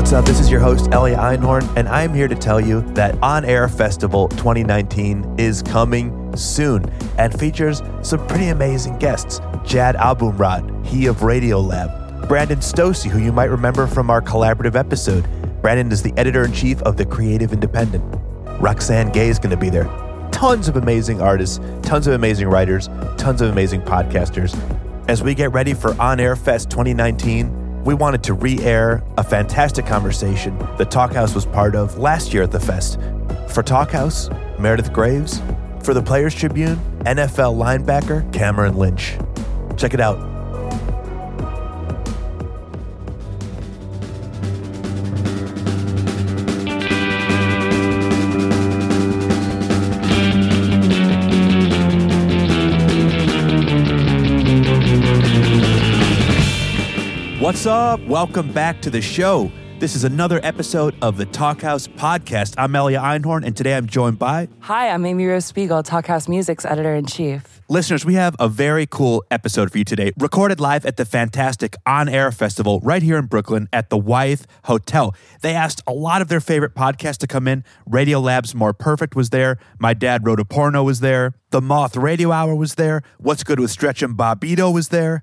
What's up? This is your host, Elia Einhorn, and I'm here to tell you that On Air Festival 2019 is coming soon and features some pretty amazing guests. Jad Abumrad, he of Radiolab. Brandon Stosuy, who you might remember from our collaborative episode. Brandon is the editor in chief of The Creative Independent. Roxane Gay is going to be there. Tons of amazing artists, tons of amazing writers, tons of amazing podcasters. As we get ready for On Air Fest 2019, we wanted to re air a fantastic conversation the Talkhouse was part of last year at the fest. For Talkhouse, Meredith Graves. For the Players Tribune, NFL linebacker Cameron Lynch. Check it out. What's up? Welcome back to the show. This is another episode of the Talkhouse podcast. I'm Elia Einhorn, and today I'm joined by Hi, I'm Amy Rose Spiegel, Talkhouse Music's editor in chief. listeners. We have a very cool episode for you today, recorded live at the fantastic On Air Festival right here in Brooklyn at the Wythe Hotel. They asked a lot of their favorite podcasts to come in. Radiolab's More Perfect was there. My Dad Wrote a Porno was there. The Moth Radio Hour was there. What's Good with Stretch and Bobbito was there.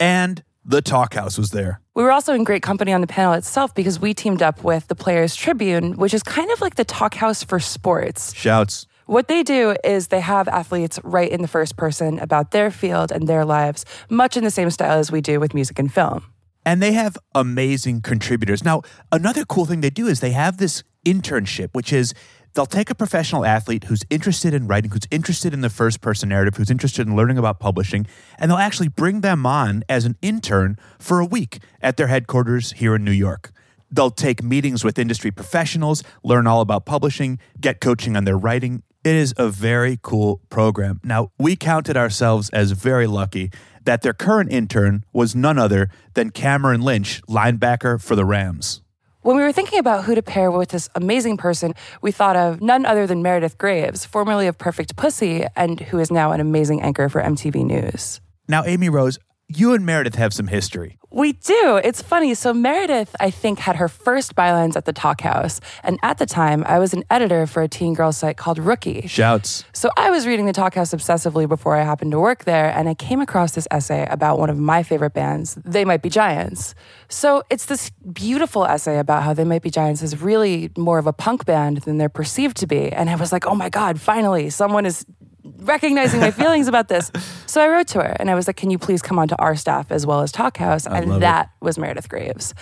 And the Talkhouse was there. We were also in great company on the panel itself because we teamed up with the Players Tribune, which is kind of like the Talkhouse for sports. Shouts. What they do is they have athletes write in the first person about their field and their lives, much in the same style as we do with music and film. And they have amazing contributors. Now, another cool thing they do is they have this internship, which is they'll take a professional athlete who's interested in writing, who's interested in the first person narrative, who's interested in learning about publishing, and they'll actually bring them on as an intern for a week at their headquarters here in New York. They'll take meetings with industry professionals, learn all about publishing, get coaching on their writing. It is a very cool program. Now, we counted ourselves as very lucky that their current intern was none other than Cameron Lynch, linebacker for the Rams. When we were thinking about who to pair with this amazing person, we thought of none other than Meredith Graves, formerly of Perfect Pussy, and who is now an amazing anchor for MTV News. Now, Amy Rose, you and Meredith have some history. We do. It's funny. So Meredith, I think, had her first bylines at the Talkhouse. And at the time, I was an editor for a teen girl site called Rookie. Shouts. So I was reading the Talkhouse obsessively before I happened to work there, and I came across this essay about one of my favorite bands, They Might Be Giants. So it's this beautiful essay about how They Might Be Giants is really more of a punk band than they're perceived to be. And I was like, oh my God, finally, someone is recognizing my feelings about this. So I wrote to her and I was like, can you please come onto our staff as well as Talkhouse? And it. that was Meredith Graves.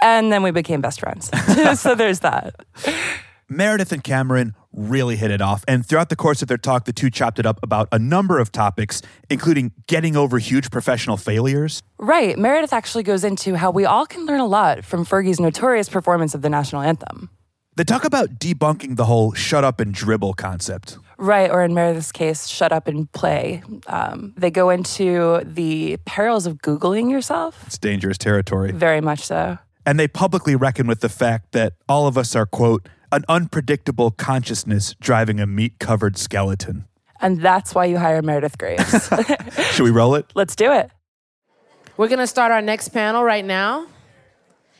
And then we became best friends. so there's that. Meredith and Cameron really hit it off. And throughout the course of their talk, the two chopped it up about a number of topics, including getting over huge professional failures. Right. Meredith actually goes into how we all can learn a lot from Fergie's notorious performance of the national anthem. They talk about debunking the whole shut up and dribble concept. Right, or in Meredith's case, shut up and play. Um, they go into the perils of Googling yourself. It's dangerous territory. Very much so. And they publicly reckon with the fact that all of us are, quote, an unpredictable consciousness driving a meat covered skeleton. And that's why you hire Meredith Graves. Should we roll it? Let's do it. We're gonna start our next panel right now.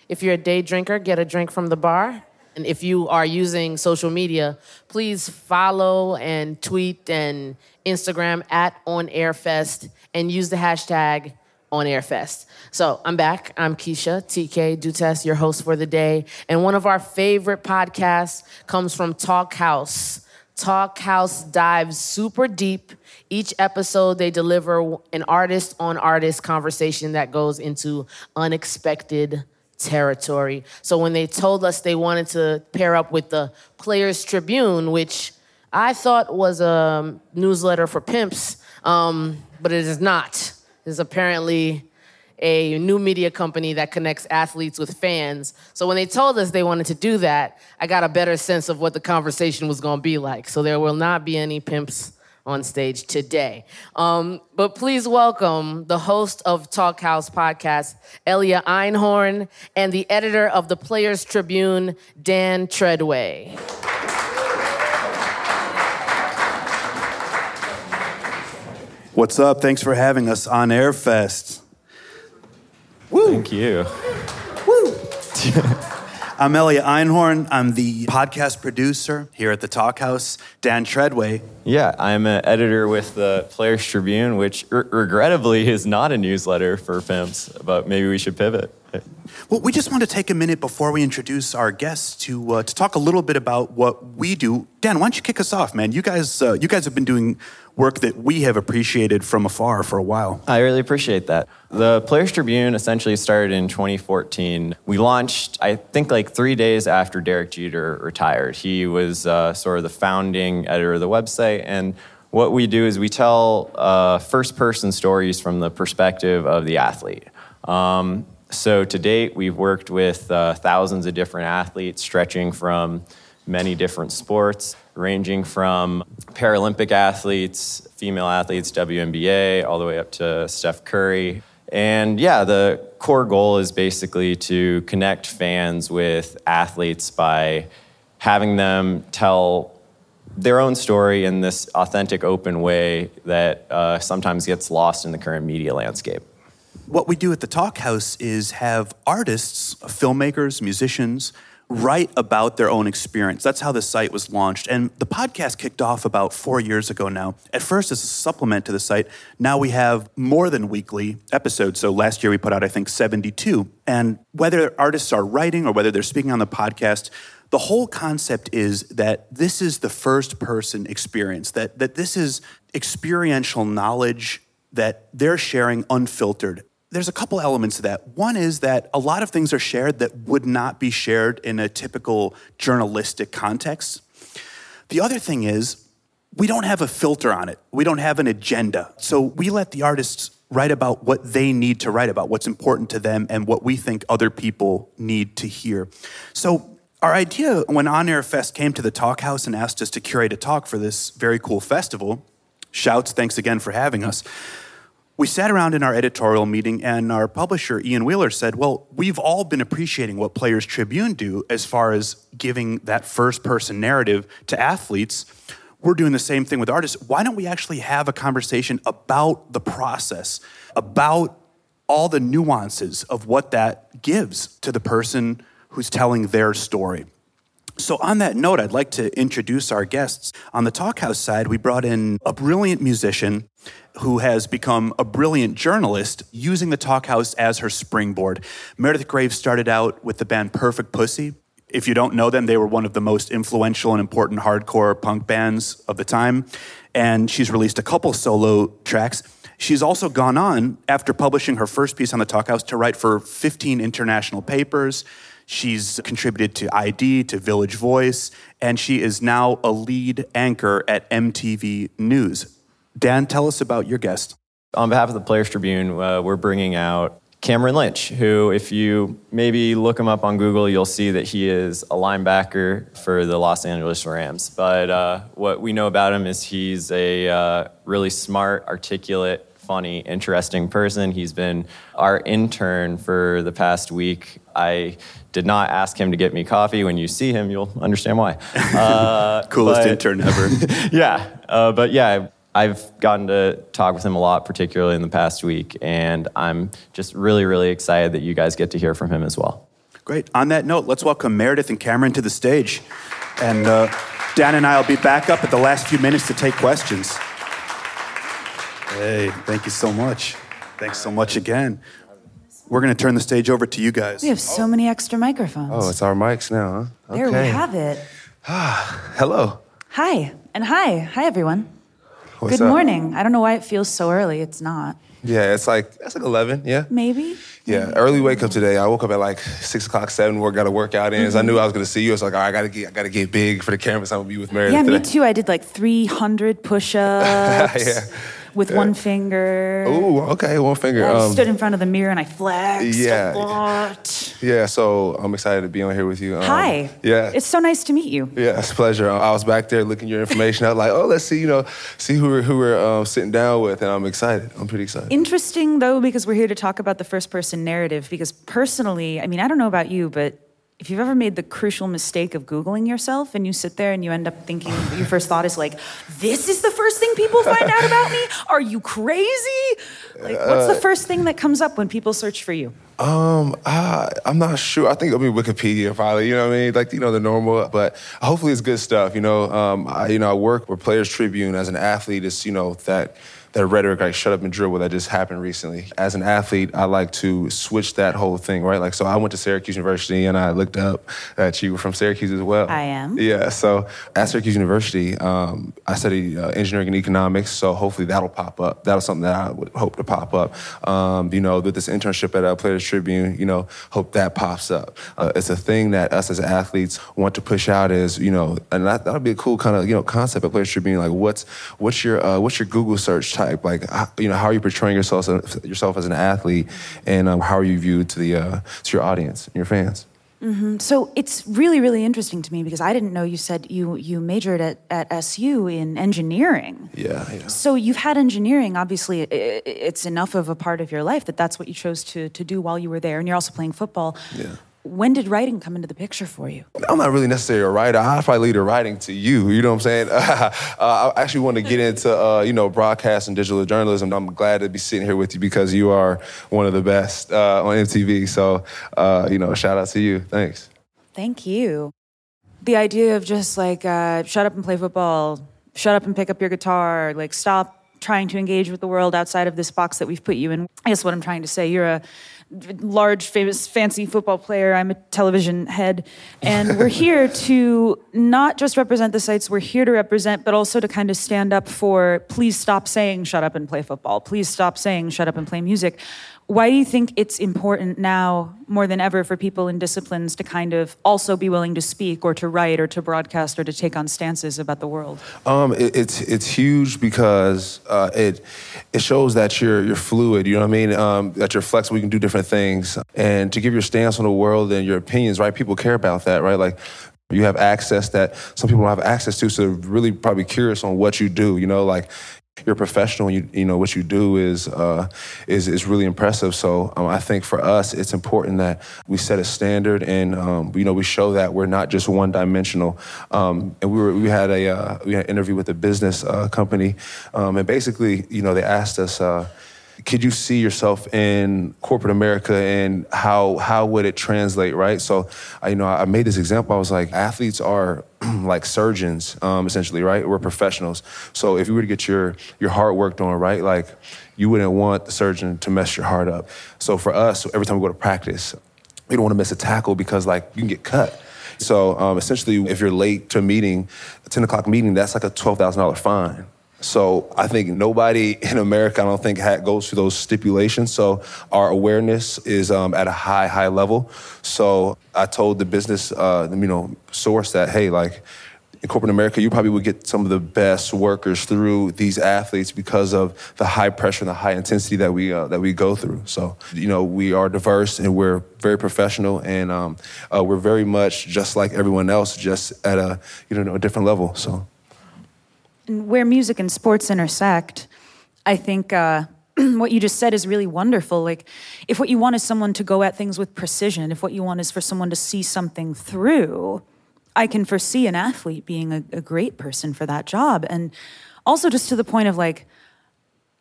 If you're a day drinker, get a drink from the bar. And if you are using social media, please follow and tweet and Instagram at On Air Fest and use the hashtag On Air Fest. So I'm back. I'm Keisha TK Dutes, your host for the day. And one of our favorite podcasts comes from Talkhouse. Talk House dives super deep. Each episode, they deliver an artist on artist conversation that goes into unexpected territory. So when they told us they wanted to pair up with the Players Tribune, which I thought was a newsletter for pimps, um, but it is not. It is apparently a new media company that connects athletes with fans. So when they told us they wanted to do that, I got a better sense of what the conversation was going to be like. So there will not be any pimps on stage today. Um, but please welcome the host of Talkhouse podcast, Elia Einhorn, and the editor of the Players Tribune, Dan Treadway. What's up? Thanks for having us on Airfest. Thank you. I'm Elia Einhorn. I'm the podcast producer here at the Talkhouse. Dan Treadway. Yeah, I'm an editor with the Players Tribune, which r- regrettably is not a newsletter for FIMS, but maybe we should pivot. Well, we just want to take a minute before we introduce our guests to uh, to talk a little bit about what we do. Dan, why don't you kick us off, man? You guys, uh, you guys have been doing work that we have appreciated from afar for a while. I really appreciate that. The Players Tribune essentially started in 2014. We launched, I think, like three days after Derek Jeter retired. He was uh, sort of the founding editor of the website, and what we do is we tell uh, first-person stories from the perspective of the athlete. Um, so to date, we've worked with uh, thousands of different athletes, stretching from many different sports, ranging from Paralympic athletes, female athletes, WNBA, all the way up to Steph Curry. And yeah, the core goal is basically to connect fans with athletes by having them tell their own story in this authentic, open way that uh, sometimes gets lost in the current media landscape. What we do at the Talkhouse is have artists, filmmakers, musicians, write about their own experience. That's how the site was launched. And the podcast kicked off about four years ago now. At first, as a supplement to the site, now we have more than weekly episodes. So last year we put out, I think, 72. And whether artists are writing or whether they're speaking on the podcast, the whole concept is that this is the first person experience, that, that this is experiential knowledge that they're sharing unfiltered there's a couple elements to that. One is that a lot of things are shared that would not be shared in a typical journalistic context. The other thing is, we don't have a filter on it, we don't have an agenda. So we let the artists write about what they need to write about, what's important to them, and what we think other people need to hear. So our idea when On Air Fest came to the Talkhouse and asked us to curate a talk for this very cool festival, shouts, thanks again for having us we sat around in our editorial meeting and our publisher ian wheeler said well we've all been appreciating what players tribune do as far as giving that first person narrative to athletes. We're doing the same thing with artists. Why don't we actually have a conversation about the process about all the nuances of what that gives to the person who's telling their story so, on that note, I'd like to introduce our guests. On the Talkhouse side, we brought in a brilliant musician who has become a brilliant journalist using the Talkhouse as her springboard. Meredith Graves started out with the band Perfect Pussy. If you don't know them, they were one of the most influential and important hardcore punk bands of the time. And she's released a couple solo tracks. She's also gone on, after publishing her first piece on the Talkhouse, to write for 15 international papers. She's contributed to ID, to Village Voice, and she is now a lead anchor at MTV News. Dan, tell us about your guest. On behalf of the Players Tribune, uh, we're bringing out Cameron Lynch, who, if you maybe look him up on Google, you'll see that he is a linebacker for the Los Angeles Rams. But uh, what we know about him is he's a uh, really smart, articulate, funny, interesting person. He's been our intern for the past week. I did not ask him to get me coffee. When you see him, you'll understand why. Uh, Coolest but, intern ever. yeah, uh, but yeah, I've gotten to talk with him a lot, particularly in the past week, and I'm just really, really excited that you guys get to hear from him as well. Great. On that note, let's welcome Meredith and Cameron to the stage. And uh, Dan and I will be back up at the last few minutes to take questions. Hey, thank you so much. Thanks so much again. We're going to turn the stage over to you guys. We have so many extra microphones. Oh, it's our mics now, huh? There we have it. Ah, hello. Hi, and hi. Hi, everyone. What's Good up? morning. I don't know why it feels so early. It's not. Yeah, it's like that's like eleven. Yeah. Maybe. Yeah, early wake up today. I woke up at like six o'clock, seven. Work, got a workout in. So I mm-hmm. knew I was gonna see you. I was like, all right, I gotta get, I gotta get big for the cameras. I'm gonna be with Meredith Yeah, today. me too. I did like 300 push ups Yeah. With one finger. Oh, okay, one finger. I Um, stood in front of the mirror and I flexed yeah. a lot. yeah, so I'm excited to be on here with you. Um, Hi. Yeah. It's so nice to meet you. yeah, it's a pleasure. I was back there looking your information out, like, oh, let's see, you know, see who we're, who we're um, sitting down with, and I'm excited. I'm pretty excited. Interesting, though, because we're here to talk about the first person narrative. Because personally, I mean, I don't know about you, but if you've ever made the crucial mistake of Googling yourself and you sit there and you end up thinking, your first thought is like, this is the first thing people find out about me? Are you crazy? Like, what's Uh, the first thing that comes up when people search for you? Um, I, I'm not sure. I think it'll be Wikipedia probably. You know what I mean? Like you know the normal, but hopefully it's good stuff. You know, um, I, you know I work with Players Tribune as an athlete. It's you know that that rhetoric like shut up and dribble that just happened recently. As an athlete, I like to switch that whole thing, right? Like, so I went to Syracuse University and I looked up that you were from Syracuse as well. I am. Yeah, so at Syracuse University, um, I studied uh, engineering and economics, so hopefully that'll pop up. That'll something that I would hope to pop up. Um, you know, with this internship at uh, Players Tribune, you know, hope that pops up. Uh, it's a thing that us as athletes want to push out is, you know, and that, that'll be a cool kind of, you know, concept at Players Tribune. Like, what's what's your uh, what's your Google search type? Like, you know, how are you portraying yourself yourself as an athlete, and um, how are you viewed to the uh, to your audience and your fans? Mm-hmm. So it's really, really interesting to me because I didn't know you said you you majored at, at SU in engineering. Yeah, yeah. So you've had engineering. Obviously, it's enough of a part of your life that that's what you chose to to do while you were there, and you're also playing football. Yeah when did writing come into the picture for you? I'm not really necessarily a writer. I probably lead the writing to you. You know what I'm saying? uh, I actually want to get into uh, you know broadcast and digital journalism. I'm glad to be sitting here with you because you are one of the best uh, on MTV. So uh, you know, shout out to you. Thanks. Thank you. The idea of just like uh, shut up and play football, shut up and pick up your guitar, like stop trying to engage with the world outside of this box that we've put you in. I guess what I'm trying to say, you're a large, famous, fancy football player. I'm a television head. And we're here to not just represent the sites we're here to represent, but also to kind of stand up for please stop saying shut up and play football. Please stop saying shut up and play music. Why do you think it's important now more than ever for people in disciplines to kind of also be willing to speak or to write or to broadcast or to take on stances about the world? Um, it, it's it's huge because uh, it it shows that you're you're fluid. You know what I mean? Um, that you're flexible. You can do different things, and to give your stance on the world and your opinions. Right? People care about that. Right? Like you have access that some people don't have access to, so really probably curious on what you do. You know, like you're professional. You you know what you do is uh, is is really impressive. So um, I think for us, it's important that we set a standard, and um, you know we show that we're not just one dimensional. Um, and we were we had a uh, we had an interview with a business uh, company, um, and basically you know they asked us uh, could you see yourself in corporate America and how how would it translate, right? So, I, you know, I made this example. I was like, athletes are like surgeons, um, essentially, right? We're professionals. So, if you were to get your your heart worked on, right, like you wouldn't want the surgeon to mess your heart up. So, for us, every time we go to practice, we don't want to miss a tackle because like you can get cut. So, um, essentially, if you're late to a meeting, a 10 o'clock meeting, that's like a $12,000 fine. So I think nobody in America, I don't think, goes through those stipulations. So our awareness is um, at a high, high level. So I told the business, uh, you know, source that, hey, like in corporate America, you probably would get some of the best workers through these athletes because of the high pressure and the high intensity that we uh, that we go through. So you know, we are diverse and we're very professional, and um, uh, we're very much just like everyone else, just at a you know a different level. So where music and sports intersect, I think uh, what you just said is really wonderful. Like, if what you want is someone to go at things with precision, if what you want is for someone to see something through, I can foresee an athlete being a, a great person for that job. And also, just to the point of like,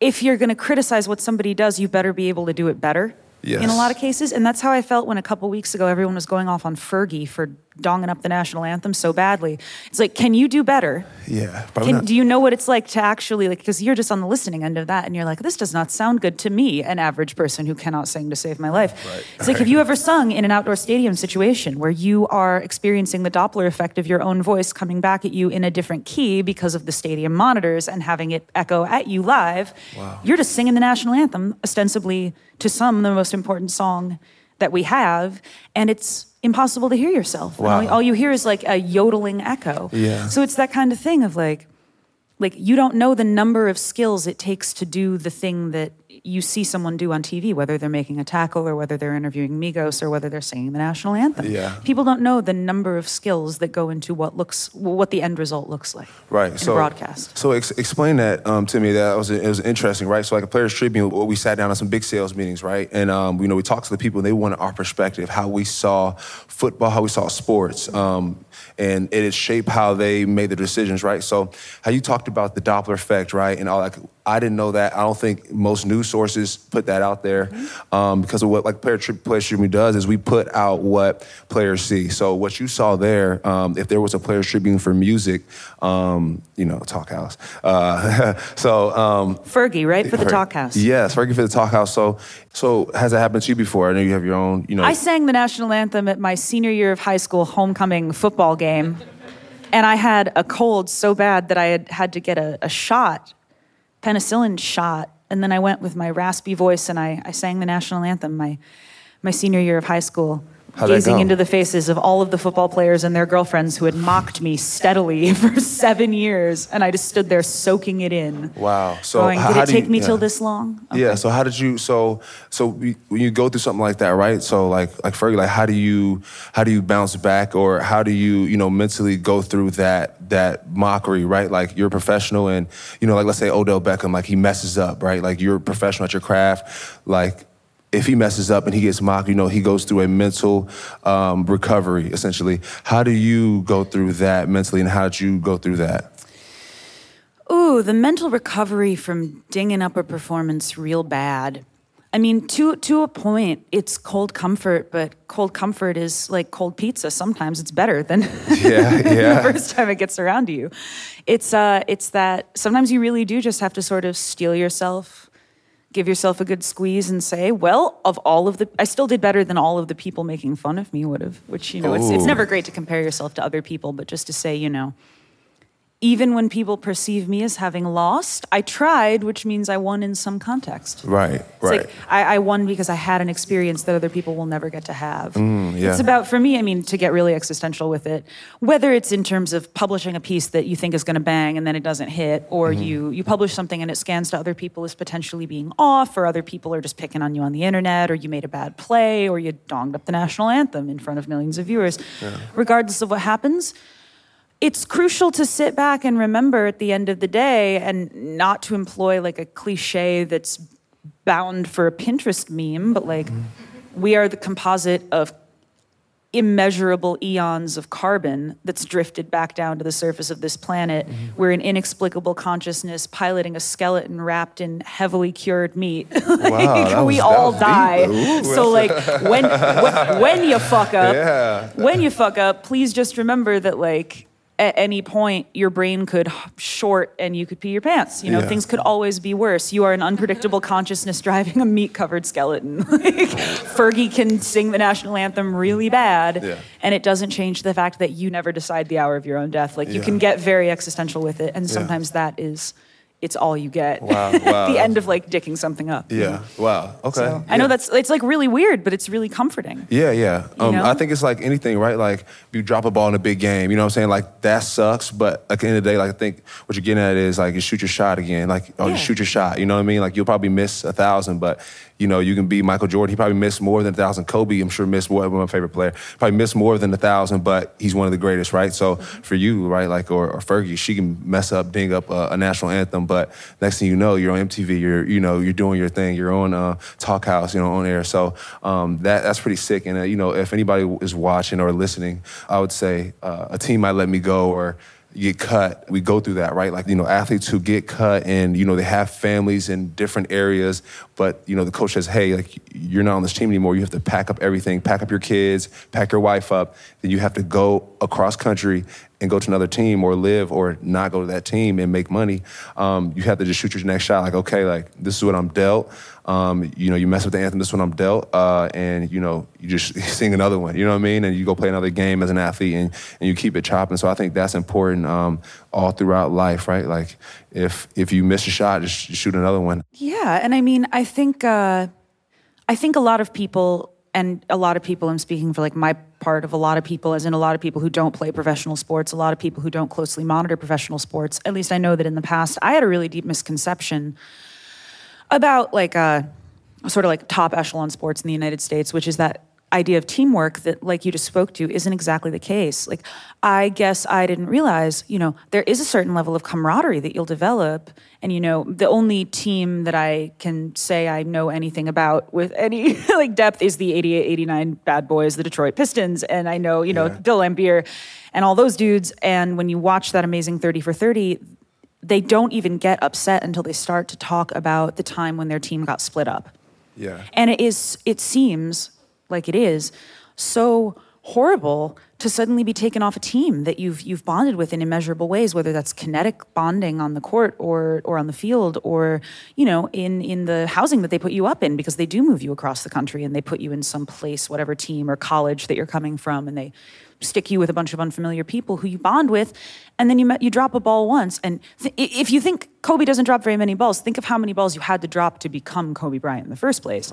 if you're going to criticize what somebody does, you better be able to do it better. Yes. In a lot of cases. And that's how I felt when a couple weeks ago everyone was going off on Fergie for donging up the national anthem so badly. It's like, can you do better? Yeah. Can, do you know what it's like to actually like? Because you're just on the listening end of that, and you're like, this does not sound good to me, an average person who cannot sing to save my life. Right. It's like, have you ever sung in an outdoor stadium situation where you are experiencing the Doppler effect of your own voice coming back at you in a different key because of the stadium monitors and having it echo at you live? Wow. You're just singing the national anthem, ostensibly to some the most important song that we have, and it's impossible to hear yourself. Wow. All, all, you hear is like a yodeling echo. Yeah. So it's that kind of thing of like, like you don't know the number of skills it takes to do the thing that you see someone do on TV, whether they're making a tackle or whether they're interviewing Migos or whether they're singing the national anthem. Yeah. People don't know the number of skills that go into what looks what the end result looks like. Right. so broadcast. So ex- explain that um, to me. That was it was interesting, right? So like a Players Tribune, we sat down on some big sales meetings, right? And um, you know we talked to the people, and they wanted our perspective, how we saw football, how we saw sports. Um, and it shaped how they made the decisions, right? So how you talked about the Doppler effect, right? And all that. I didn't know that. I don't think most news sources put that out there um, because of what like player tri- player tribune does is we put out what players see. So what you saw there, um, if there was a players tribune for music, um, you know, talk house. Uh, so um, Fergie, right for the Fer- talk house. Yes, Fergie for the talk house. So so has that happened to you before? I know you have your own. You know, I sang the national anthem at my senior year of high school homecoming football game, and I had a cold so bad that I had had to get a, a shot, penicillin shot, and then I went with my raspy voice and I, I sang the national anthem my my senior year of high school. How'd gazing into the faces of all of the football players and their girlfriends who had mocked me steadily for seven years, and I just stood there soaking it in. Wow. So going, how- did how it take you- me yeah. till this long? Yeah. So how did you? So so we- when you go through something like that, right? So like like Fergie, like how do you how do you bounce back, or how do you you know mentally go through that that mockery, right? Like you're a professional, and you know like let's say Odell Beckham, like he messes up, right? Like you're a professional at your craft, like. If he messes up and he gets mocked, you know he goes through a mental um, recovery. Essentially, how do you go through that mentally, and how did you go through that? Ooh, the mental recovery from dinging up a performance real bad. I mean, to to a point, it's cold comfort, but cold comfort is like cold pizza. Sometimes it's better than Yeah, yeah. the first time it gets around to you. It's uh, it's that sometimes you really do just have to sort of steel yourself, give yourself a good squeeze, and say, well, of all of the, I still did better than all of the people making fun of me would have. Which you know, it's it's never great to compare yourself to other people, but just to say, you know even when people perceive me as having lost, I tried, which means I won in some context. Right, It's right. like I, I won because I had an experience that other people will never get to have. Mm, yeah. It's about, for me, I mean, to get really existential with it, whether it's in terms of publishing a piece that you think is going to bang and then it doesn't hit, or Mm-hmm. you you publish something and it scans to other people as potentially being off, or other people are just picking on you on the internet, or you made a bad play, or you donged up the national anthem in front of millions of viewers. Regardless of what happens, it's crucial to sit back and remember at the end of the day and not to employ like a cliche that's bound for a Pinterest meme, but like we are the composite of immeasurable eons of carbon that's drifted back down to the surface of this planet. We're an inexplicable consciousness piloting a skeleton wrapped in heavily cured meat. Like, Wow, we all die. Ooh, so like when, when when you fuck up, Yeah. when you fuck up, please just remember that like at any point your brain could short and you could pee your pants. You know, Yeah. things could always be worse. You are an unpredictable consciousness driving a meat-covered skeleton. like, Fergie can sing the national anthem really bad, Yeah. and it doesn't change the fact that you never decide the hour of your own death. Like you Yeah. can get very existential with it, and sometimes that is it's all you get. Wow, at wow. the end of like dicking something up. Yeah. Wow. Okay. So, I know that's it's like really weird, but it's really comforting. Yeah, yeah. Um, know? I think it's like anything, right? Like if you drop a ball in a big game, you know what I'm saying? Like that sucks, but at the end of the day, like I think what you're getting at is like you shoot your shot again. Like, oh, Yeah. you shoot your shot. You know what I mean? Like you'll probably miss a thousand, but you know, you can be Michael Jordan. He probably missed more than a thousand. Kobe, I'm sure missed more, my favorite player. Probably missed more than a thousand, but he's one of the greatest, right? So for you, right, like or, or Fergie, she can mess up, ding up a, a national anthem, but next thing you know, you're on MTV. You're you know you're doing your thing. You're on uh, Talkhouse, you know, on air. So um, that that's pretty sick. And uh, you know, if anybody is watching or listening, I would say uh, a team might let me go or get cut. We go through that, right? Like, you know, athletes who get cut and, you know, they have families in different areas, but, you know, the coach says, hey, like, you're not on this team anymore. You have to pack up everything, pack up your kids, pack your wife up. Then you have to go across country and go to another team or live or not go to that team and make money. Um, you have to just shoot your next shot. Like, okay, like, this is what I'm dealt. Um, you know, you mess with the anthem, this is what I'm dealt. Uh, and, you know, you just sing another one, you know what I mean? And you go play another game as an athlete and, and you keep it chopping. So I think that's important um, all throughout life, right? Like, if if you miss a shot, just shoot another one. Yeah, and I mean, I think uh, I think a lot of people, and a lot of people, I'm speaking for like my part of a lot of people, as in a lot of people who don't play professional sports, a lot of people who don't closely monitor professional sports. At least I know that in the past, I had a really deep misconception about like uh, sort of like top echelon sports in the United States, which is that idea of teamwork that like you just spoke to isn't exactly the case. Like i guess i didn't realize you know there is a certain level of camaraderie that you'll develop. And you know the only team that i can say i know anything about with any like depth is the 88 89 bad boys the detroit pistons. And i know you know bill laimbeer and all those dudes. And when you watch that amazing 30 for 30 they don't even get upset until they start to talk about the time when their team got split up. Yeah. And it is it seems like it is so horrible to suddenly be taken off a team that you've you've bonded with in immeasurable ways whether that's kinetic bonding on the court or or on the field or you know in in the housing that they put you up in because they do move you across the country and they put you in some place whatever team or college that you're coming from and they stick you with a bunch of unfamiliar people who you bond with and then you you drop a ball once and th- if you think Kobe doesn't drop very many balls think of how many balls you had to drop to become Kobe Bryant in the first place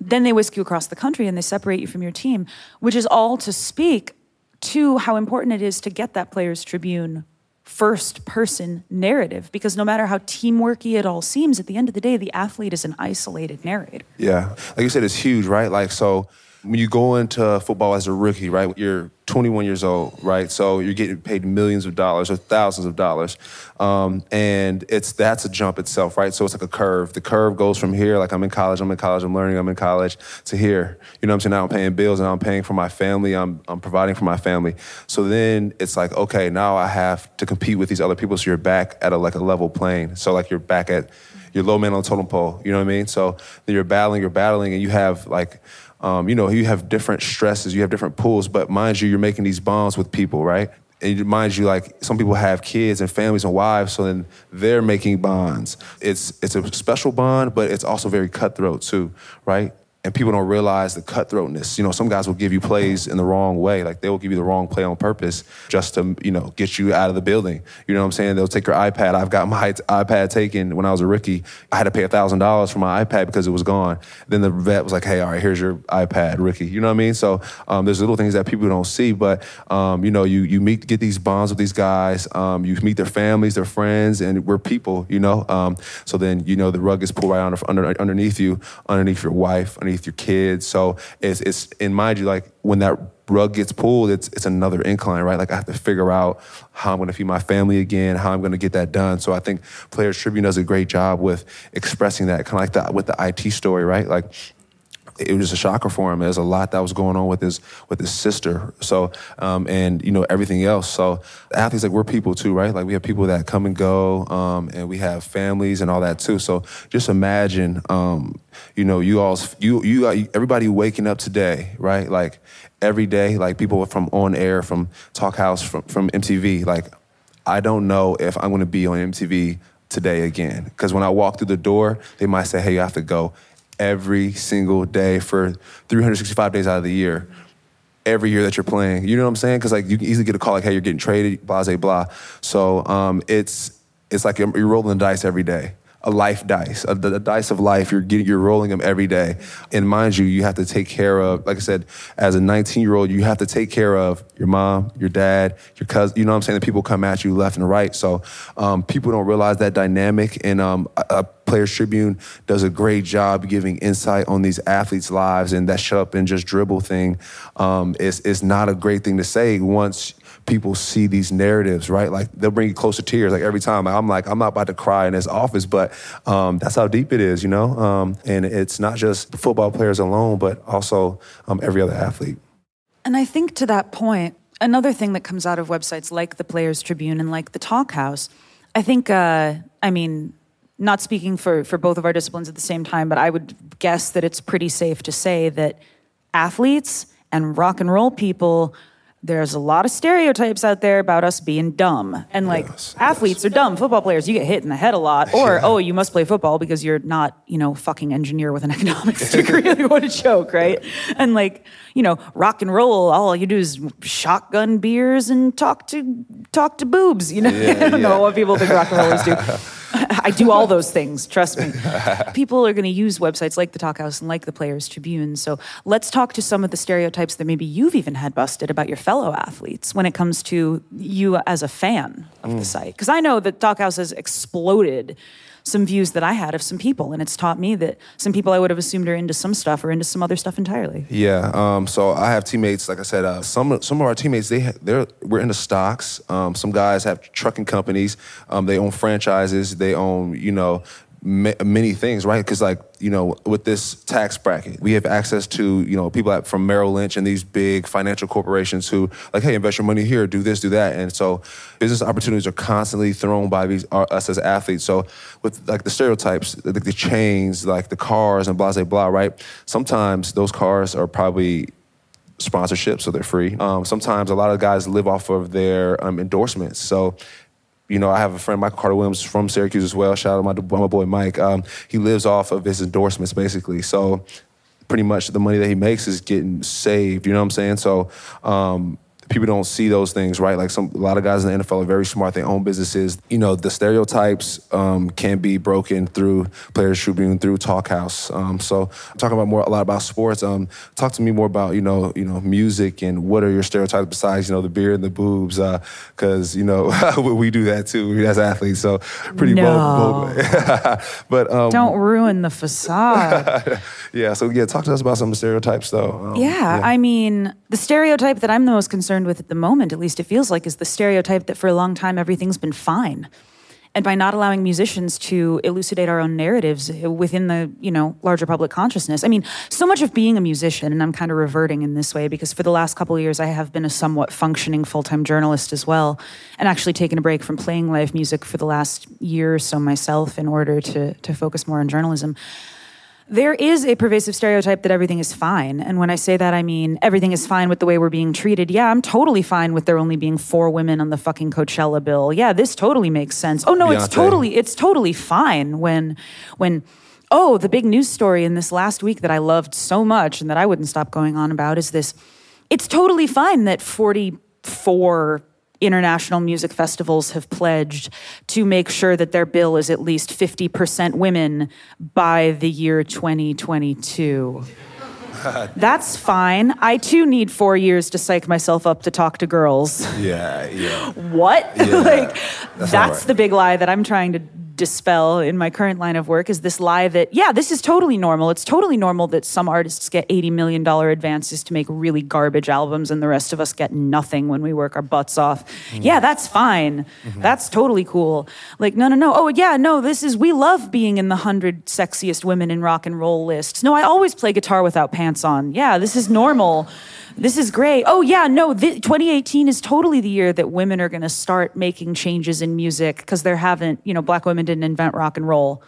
then they whisk you across the country and they separate you from your team, which is all to speak to how important it is to get that Players Tribune first person narrative. Because no matter how teamworky it all seems, at the end of the day, the athlete is an isolated narrator. Yeah. Like you said, it's huge, right? Like, so when you go into football as a rookie, right, you're 21 years old, right? So you're getting paid millions of dollars or thousands of dollars. Um, and it's that's a jump itself, right? So it's like a curve. The curve goes from here, like I'm in college, I'm in college, I'm learning, I'm in college, to here. You know what I'm saying? Now I'm paying bills and I'm paying for my family, I'm, I'm providing for my family. So then it's like, okay, now I have to compete with these other people. So you're back at a like a level plane. So like you're back at your low man on the totem pole. You know what I mean? So then you're battling, you're battling, and you have like um, you know, you have different stresses, you have different pulls, but mind you, you're making these bonds with people, right? And mind you, like some people have kids and families and wives, so then they're making bonds. It's it's a special bond, but it's also very cutthroat too, right? And people don't realize the cutthroatness. You know, some guys will give you plays in the wrong way. Like they will give you the wrong play on purpose just to, you know, get you out of the building. You know what I'm saying? They'll take your iPad. I've got my iPad taken when I was a rookie. I had to pay $1,000 for my iPad because it was gone. Then the vet was like, hey, all right, here's your iPad, rookie. You know what I mean? So um, there's little things that people don't see, but, um, you know, you, you meet, get these bonds with these guys. Um, you meet their families, their friends, and we're people, you know? Um, so then, you know, the rug is pulled right under, under, underneath you, underneath your wife, underneath your kids. So it's, it's, mind you, like when that rug gets pulled, it's, it's another incline, right? Like I have to figure out how I'm going to feed my family again, how I'm going to get that done. So I think Players Tribune does a great job with expressing that, kind of like with the IT story, right? Like it was a shocker for him. There's a lot that was going on with his with his sister. So um, and you know everything else. So athletes like we're people too, right? Like we have people that come and go, um, and we have families and all that too. So just imagine, um, you know, you all you you everybody waking up today, right? Like every day, like people from on air, from Talkhouse, from from MTV. Like I don't know if I'm going to be on MTV today again because when I walk through the door, they might say, "Hey, you have to go." Every single day for 365 days out of the year. Every year that you're playing, you know what I'm saying? Because like you can easily get a call like, "Hey, you're getting traded," blah, blah, blah. So um, it's it's like you're rolling the dice every day a life dice, a, the, dice of life. You're getting, you're rolling them every day. And mind you, you have to take care of, like I said, as a 19 year old, you have to take care of your mom, your dad, your cousin. You know what I'm saying? The people come at you left and right. So um, people don't realize that dynamic. And um, a, Players Tribune does a great job giving insight on these athletes' lives. And that shut up and just dribble thing um, is is not a great thing to say once people see these narratives, right? Like they'll bring you close to tears. Like every time I'm like, I'm not about to cry in this office, but um, that's how deep it is, you know? Um, and it's not just football players alone, but also um, every other athlete. And I think to that point, another thing that comes out of websites like the Players Tribune and like the Talkhouse, I think, uh, I mean, not speaking for, for both of our disciplines at the same time, but I would guess that it's pretty safe to say that athletes and rock and roll people there's a lot of stereotypes out there about us being dumb. And like yes, athletes yes. are dumb. Football players, you get hit in the head a lot. Or, yeah. oh, you must play football because you're not, you know, fucking engineer with an economics degree. what a joke, right? And like, you know, rock and roll, all you do is shotgun beers and talk to talk to boobs. You know, yeah, I don't yeah. know what people think rock and rollers do. I do all those things, trust me. People are going to use websites like the Talkhouse and like the Players Tribune. So let's talk to some of the stereotypes that maybe you've even had busted about your fellow athletes when it comes to you as a fan of mm. the site. Because I know that Talkhouse has exploded some views that I had of some people, and it's taught me that some people I would have assumed are into some stuff or into some other stuff entirely. Yeah. Um, so I have teammates, like I said, uh, some some of our teammates they they're we're into stocks. Um, some guys have trucking companies. Um, they own franchises. They own you know ma- many things, right? Because like you know, with this tax bracket, we have access to you know people at, from Merrill Lynch and these big financial corporations who like, hey, invest your money here, do this, do that, and so business opportunities are constantly thrown by these uh, us as athletes. So with like the stereotypes, the, the chains, like the cars and blah blah blah, right? Sometimes those cars are probably sponsorships, so they're free. Um, sometimes a lot of guys live off of their um, endorsements. So you know, I have a friend, Michael Carter Williams, from Syracuse as well. Shout out to my, my boy Mike. Um, he lives off of his endorsements, basically. So pretty much the money that he makes is getting saved. You know what I'm saying? So um, people don't see those things, right? Like some a lot of guys in the NFL are very smart. They own businesses. You know, the stereotypes um, can be broken through Players Tribune, through Talkhouse. Um, so I'm talking about more a lot about sports. Um, talk to me more about you know you know music and what are your stereotypes besides you know the beer and the boobs because uh, you know we do that too as athletes. So pretty No. bold, bold. but um, Don't ruin the facade. yeah. So yeah, talk to us about some stereotypes though. Um, Yeah, I mean, the stereotype that I'm the most concerned with at the moment, at least it feels like, is the stereotype that for a long time everything's been fine. And by not allowing musicians to elucidate our own narratives uh, within the, you know, larger public consciousness. I mean, so much of being a musician, and I'm kind of reverting in this way because for the last couple of years I have been a somewhat functioning full-time journalist as well, and actually taken a break from playing live music for the last year or so myself in order to to focus more on journalism. There is a pervasive stereotype that everything is fine. And when I say that, I mean everything is fine with the way we're being treated. Yeah, I'm totally fine with there only being four women on the fucking Coachella bill. Yeah, this totally makes sense. Oh no, it's totally it's totally fine when when oh, the big news story in this last week that I loved so much and that I wouldn't stop going on about is this it's totally fine that 44 international music festivals have pledged to make sure that their bill is at least 50% women by the year 2022. That's fine. I too need four years to psych myself up to talk to girls. Yeah, yeah. What? like, that's, not right. the big lie that I'm trying to dispel in my current line of work is this lie that, yeah, this is totally normal. It's totally normal that some artists get $80 million advances to make really garbage albums and the rest of us get nothing when we work our butts off. Mm. Yeah, that's fine. Mm-hmm. That's totally cool. Like, no, no, no. Oh, yeah, no, this is, we love being in the 100 sexiest women in rock and roll lists. No, I always play guitar without pants on. Yeah, this is normal. This is great. Oh, yeah, no, th- 2018 is totally the year that women are going to start making changes in music because there haven't, you know, black women didn't invent rock and roll.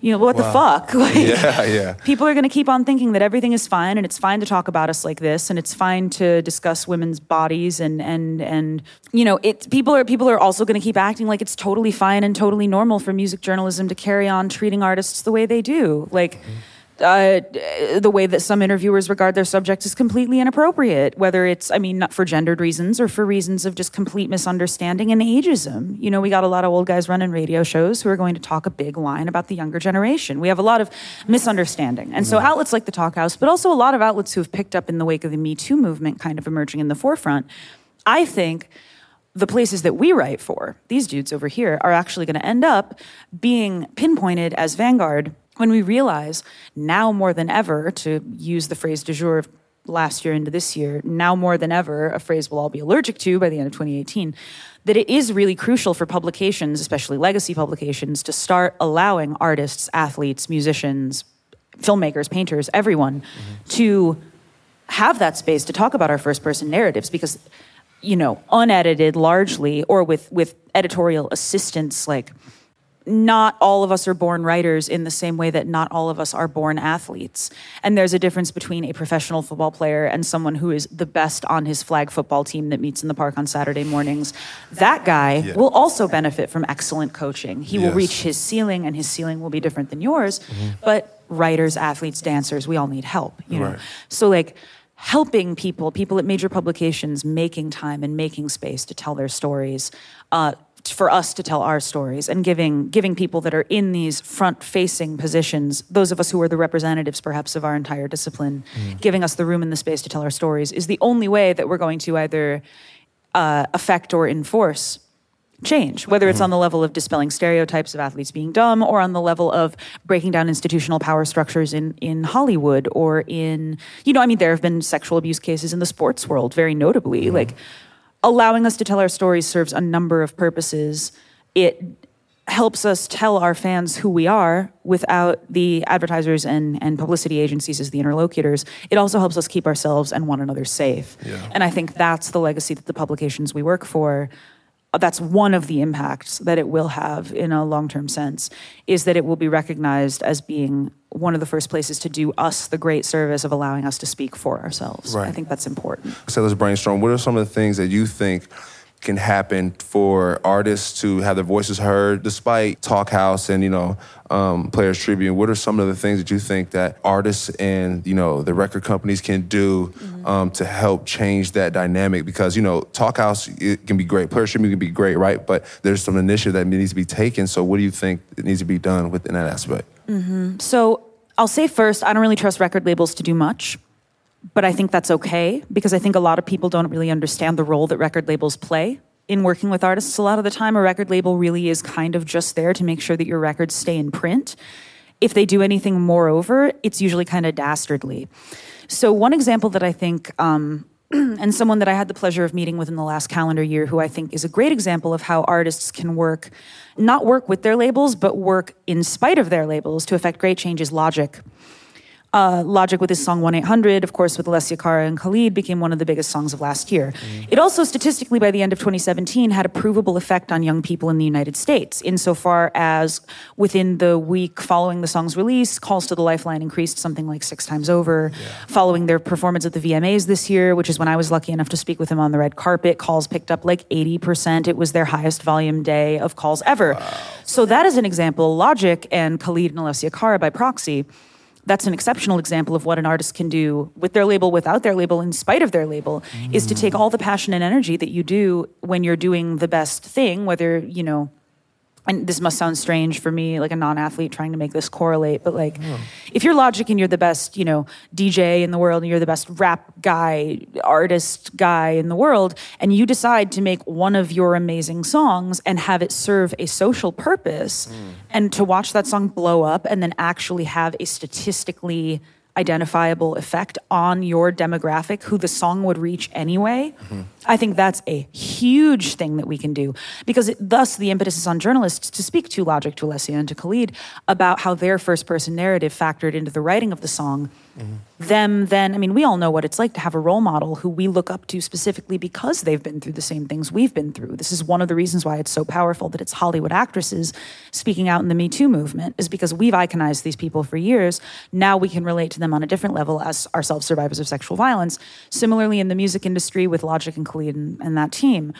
You know, what the fuck? Like, Yeah, yeah. people are going to keep on thinking that everything is fine and it's fine to talk about us like this and it's fine to discuss women's bodies and and and you know it people are people are also going to keep acting like it's totally fine and totally normal for music journalism to carry on treating artists the way they do like mm-hmm. Uh, the way that some interviewers regard their subjects is completely inappropriate, whether it's, I mean, not for gendered reasons or for reasons of just complete misunderstanding and ageism. You know, we got a lot of old guys running radio shows who are going to talk a big line about the younger generation. We have a lot of misunderstanding. And so outlets like the Talkhouse, but also a lot of outlets who have picked up in the wake of the Me Too movement kind of emerging in the forefront, I think the places that we write for, these dudes over here, are actually going to end up being pinpointed as vanguard when we realize now more than ever, to use the phrase du jour of last year into this year, now more than ever, a phrase we'll all be allergic to by the end of 2018, that it is really crucial for publications, especially legacy publications, to start allowing artists, athletes, musicians, filmmakers, painters, everyone mm-hmm. to have that space to talk about our first person narratives because you know unedited largely or with with editorial assistance like not all of us are born writers in the same way that not all of us are born athletes. And there's a difference between a professional football player and someone who is the best on his flag football team that meets in the park on Saturday mornings. That guy will also benefit from excellent coaching. He will reach his ceiling, and his ceiling will be different than yours. But writers, athletes, dancers, we all need help, you know? Right. So, like, helping people, people at major publications, making time and making space to tell their stories, uh, for us to tell our stories, and giving giving people that are in these front-facing positions, those of us who are the representatives, perhaps, of our entire discipline, mm. giving us the room and the space to tell our stories is the only way that we're going to either uh, affect or enforce change, whether it's mm. on the level of dispelling stereotypes of athletes being dumb or on the level of breaking down institutional power structures in, in Hollywood or in, you know, I mean, there have been sexual abuse cases in the sports world, very notably. Mm. Like, allowing us to tell our stories serves a number of purposes. It helps us tell our fans who we are without the advertisers and, and publicity agencies as the interlocutors. It also helps us keep ourselves and one another safe. And I think that's the legacy that the publications we work for that's one of the impacts that it will have in a long-term sense is that it will be recognized as being one of the first places to do us the great service of allowing us to speak for ourselves. Right. I think that's important. So let's brainstorm. What are some of the things that you think can happen for artists to have their voices heard, despite Talkhouse and you know um, Players Tribune? What are some of the things that you think that artists and you know the record companies can do um, to help change that dynamic? Because you know Talkhouse it can be great, Players Tribune can be great, right? But there's some initiative that needs to be taken. So what do you think needs to be done within that aspect? So I'll say first, I don't really trust record labels to do much, but I think that's okay because I think a lot of people don't really understand the role that record labels play in working with artists. A lot of the time, a record label really is kind of just there to make sure that your records stay in print. If they do anything moreover, it's usually kind of dastardly. So, one example that I think um, and someone that I had the pleasure of meeting with in the last calendar year, who I think is a great example of how artists can work, not work with their labels, but work in spite of their labels to affect great change is Logic. Uh, Logic with his song 1 800, of course, with Alessia Cara and Khalid, became one of the biggest songs of last year. It also, statistically, by the end of 2017, had a provable effect on young people in the United States, insofar as within the week following the song's release, calls to the Lifeline increased something like six times over. Following their performance at the VMAs this year, which is when I was lucky enough to speak with him on the red carpet, calls picked up like 80%. It was their highest volume day of calls ever. So, that is an example. Logic and Khalid and Alessia Cara by proxy that's an exceptional example of what an artist can do with their label, without their label, in spite of their label, is to take mm. all the passion and energy that you do when you're doing the best thing, whether, you know, and this must sound strange for me, like a non-athlete trying to make this correlate, but like, if you're Logic and you're the best, you know, DJ in the world, and you're the best rap guy, artist guy in the world, and you decide to make one of your amazing songs and have it serve a social purpose, mm. and to watch that song blow up and then actually have a statistically identifiable effect on your demographic who the song would reach anyway i think that's a huge thing that we can do. Because it, thus the impetus is on journalists to speak to logic to alessia and to khalid about how their first person narrative factored into the writing of the song them then i mean we all know what it's like to have a role model who we look up to specifically because they've been through the same things we've been through. This is one of the reasons why it's so powerful that it's hollywood actresses speaking out in the me too movement is because we've iconized these people for years. Now we can relate to them on a different level as ourselves survivors of sexual violence. Similarly in the music industry with logic and khalid and, and that team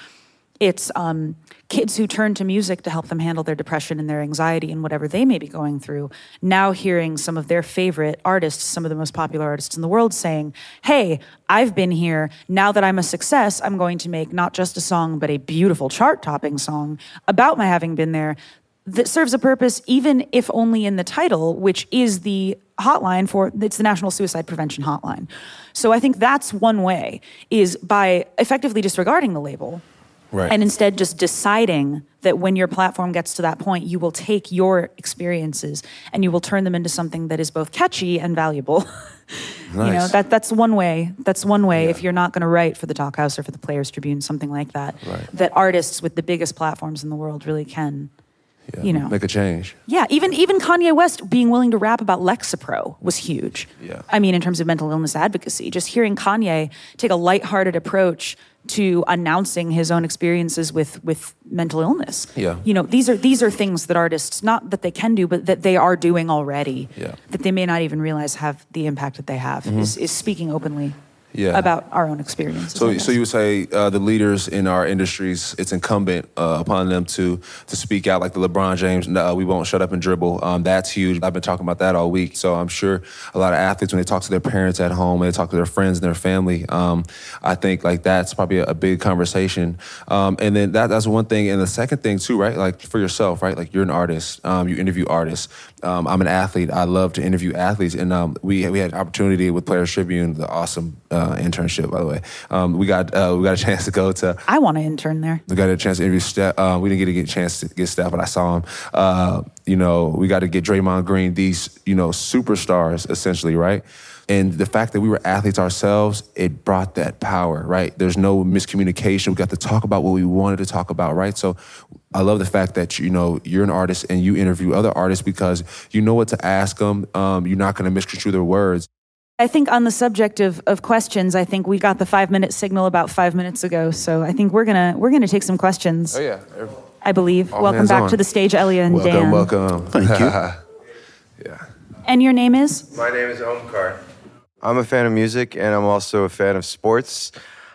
it's um, kids who turn to music to help them handle their depression and their anxiety and whatever they may be going through. Now, hearing some of their favorite artists, some of the most popular artists in the world, saying, Hey, I've been here. Now that I'm a success, I'm going to make not just a song, but a beautiful chart topping song about my having been there that serves a purpose, even if only in the title, which is the hotline for it's the National Suicide Prevention Hotline. So I think that's one way is by effectively disregarding the label Right. and instead just deciding that when your platform gets to that point, you will take your experiences and you will turn them into something that is both catchy and valuable. You know, that that's one way. That's one way if you're not going to write for the Talkhouse or for the Players Tribune, something like that. Right. That artists with the biggest platforms in the world really can. Yeah, You know. make a change. Yeah, even even Kanye West being willing to rap about Lexapro was huge. Yeah. I mean, in terms of mental illness advocacy, just hearing Kanye take a lighthearted approach to announcing his own experiences with with mental illness. Yeah. You know, these are these are things that artists not that they can do, but that they are doing already. Yeah. That they may not even realize have the impact that they have. Mm-hmm. Is, is speaking openly. Yeah. About our own experiences. So, so you would say uh, the leaders in our industries, it's incumbent uh, upon them to to speak out, like the LeBron James. Uh, we won't shut up and dribble. Um, that's huge. I've been talking about that all week. So I'm sure a lot of athletes, when they talk to their parents at home, when they talk to their friends and their family, um, I think like that's probably a, a big conversation. Um, and then that, that's one thing. And the second thing too, right? Like for yourself, right? Like you're an artist. Um, you interview artists. Um, I'm an athlete. I love to interview athletes. And um, we we had opportunity with Players Tribune, the awesome uh, uh, internship, by the way. Um, we got uh, we got a chance to go to. I want to intern there. We got a chance to interview Steph. Uh, we didn't get a get chance to get Steph, but I saw him. Uh, you know, we got to get Draymond Green, these you know superstars, essentially, right? And the fact that we were athletes ourselves, it brought that power, right? There's no miscommunication. We got to talk about what we wanted to talk about, right? So I love the fact that you know you're an artist and you interview other artists because you know what to ask them. Um, you're not going to misconstrue their words. I think on the subject of, of questions, I think we got the five minute signal about five minutes ago. So I think we're gonna we're gonna take some questions. Oh yeah. I believe. All welcome back on. to the stage, Elia and Welcome, Dan. welcome. Thank you. yeah. And your name is? My name is Omkar. I'm a fan of music and I'm also a fan of sports.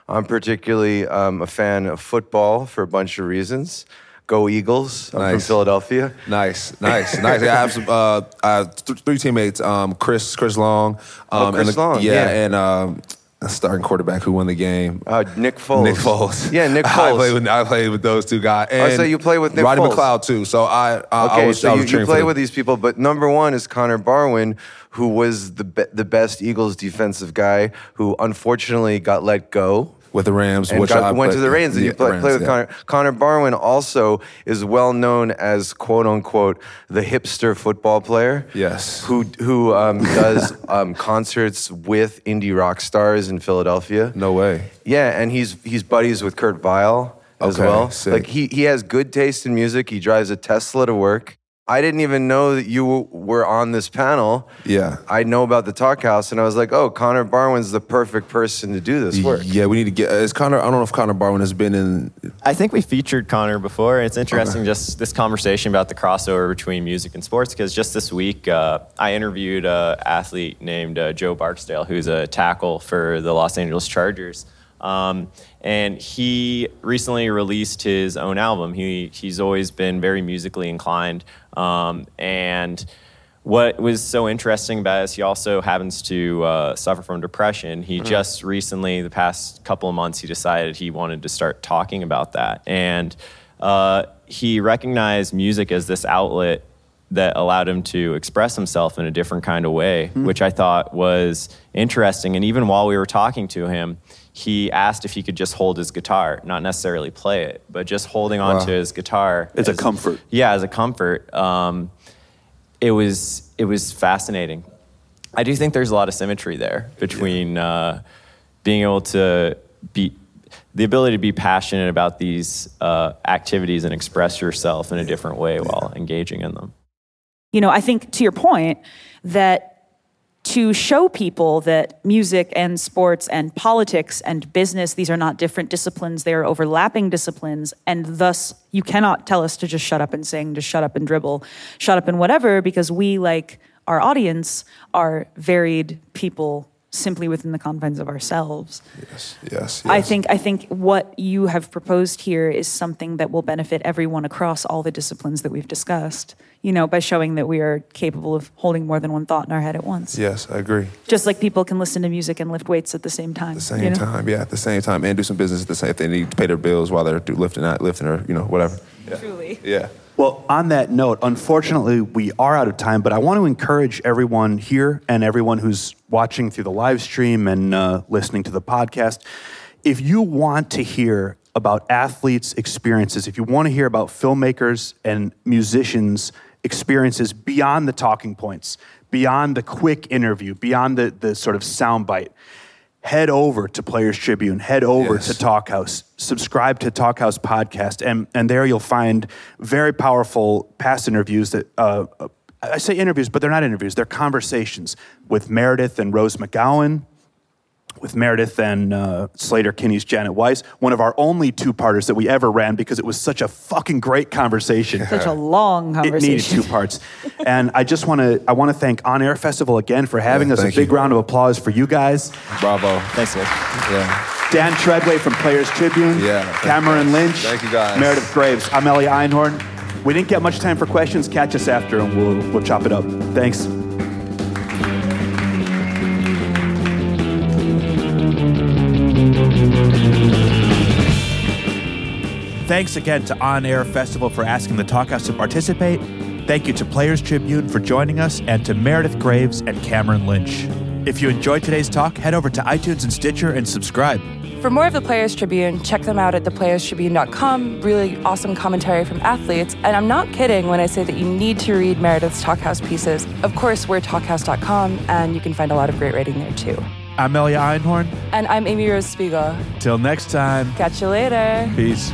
I'm particularly um, a fan of football for a bunch of reasons. Go Eagles. I'm from Nice. Philadelphia. Nice, nice, nice. I have some. Uh, I have th- three teammates. Um, Chris, Chris Long. Oh, Um, Chris and Long, Yeah, yeah. and um, a starting quarterback who won the game. Uh, Nick Foles. Nick Foles. Yeah, Nick Foles. I played with I played with those two guys. Oh, so you play with Nick Roddy Foles. McLeod too. So I, I, Okay, I was, so you, you play with these people, but number one is Connor Barwin, who was the be- the best Eagles defensive guy, who unfortunately got let go. With the Rams, and which got- I went to the Rams. and you play, Rams, play with yeah. Connor. Connor Barwin also is well known as quote unquote the hipster football player. Yes. who who um, does um, concerts with indie rock stars in Philadelphia. No way. Yeah, and he's he's buddies with Kurt Vile as Okay, well. sick. Like he he has good taste in music. He drives a Tesla to work. I didn't even know that you were on this panel. Yeah. I know about the Talkhouse, and I was like, oh, Connor Barwin's the perfect person to do this work. Yeah, we need to get. Is Connor? I don't know if Connor Barwin has been in. I think we featured Connor before. It's interesting just this conversation about the crossover between music and sports because just this week uh, I interviewed an athlete named uh, Joe Barksdale, who's a tackle for the Los Angeles Chargers. Um, and he recently released his own album. He, he's always been very musically inclined. Um, and what was so interesting about it is he also happens to uh, suffer from depression. He just recently, the past couple of months, he decided he wanted to start talking about that. And uh, he recognized music as this outlet that allowed him to express himself in a different kind of way, which I thought was interesting. And even while we were talking to him, he asked if he could just hold his guitar, not necessarily play it, but just holding on to his guitar. As a comfort. Yeah, as a comfort. Um, it was it was fascinating. I do think there's a lot of symmetry there between uh, being able to be the ability to be passionate about these uh, activities and express yourself in a different way while engaging in them. You know, I think to your point that to show people that music and sports and politics and business, these are not different disciplines, they are overlapping disciplines. And thus, you cannot tell us to just shut up and sing, just shut up and dribble, shut up and whatever, because we, like our audience, are varied people simply within the confines of ourselves. Yes, yes. I think I think what you have proposed here is something that will benefit everyone across all the disciplines that we've discussed. You know, by showing that we are capable of holding more than one thought in our head at once. Yes, I agree. Just like people can listen to music and lift weights at the same time. At the same you know? time, yeah, at the same time, and do some business at the same. If they need to pay their bills while they're do- lifting, not lifting, or you know, whatever. Yeah. Truly. Yeah. Well, on that note, unfortunately, we are out of time, but I want to encourage everyone here and everyone who's watching through the live stream and uh, listening to the podcast. If you want to hear about athletes' experiences, if you want to hear about filmmakers and musicians' experiences beyond the talking points, beyond the quick interview, beyond the, the sort of soundbite, head over to Players Tribune, head over Yes. to Talkhouse, subscribe to Talkhouse podcast, and and there you'll find very powerful past interviews that. Uh, I say interviews, but they're not interviews. They're conversations with Meredith and Rose McGowan, with Meredith and uh, Sleater-Kinney's Janet Weiss, one of our only two-parters that we ever ran because it was such a fucking great conversation. Such a long conversation. It needed two parts. and I just want to I want to thank On Air Festival again for having Yeah, us. A big you. round of applause for you guys. Bravo. Thanks, guys. Yeah. Dan Treadway from Players Tribune. Yeah, Cameron guys. Lynch. Thank you guys. Meredith Graves. I'm Elia Einhorn. We didn't get much time for questions. Catch us after and we'll, we'll chop it up. Thanks. Thanks again to On Air Festival for asking the Talkhouse to participate. Thank you to Players Tribune for joining us and to Meredith Graves and Cameron Lynch. If you enjoyed today's talk, head over to iTunes and Stitcher and subscribe. For more of the Players Tribune, check them out at theplayerstribune.com. Really awesome commentary from athletes. And I'm not kidding when I say that you need to read Meredith's Talkhouse pieces. Of course, we're talkhouse.com, and you can find a lot of great writing there too. I'm Elia Einhorn. And I'm Amy Rose Spiegel. Till next time, Catch you later. peace.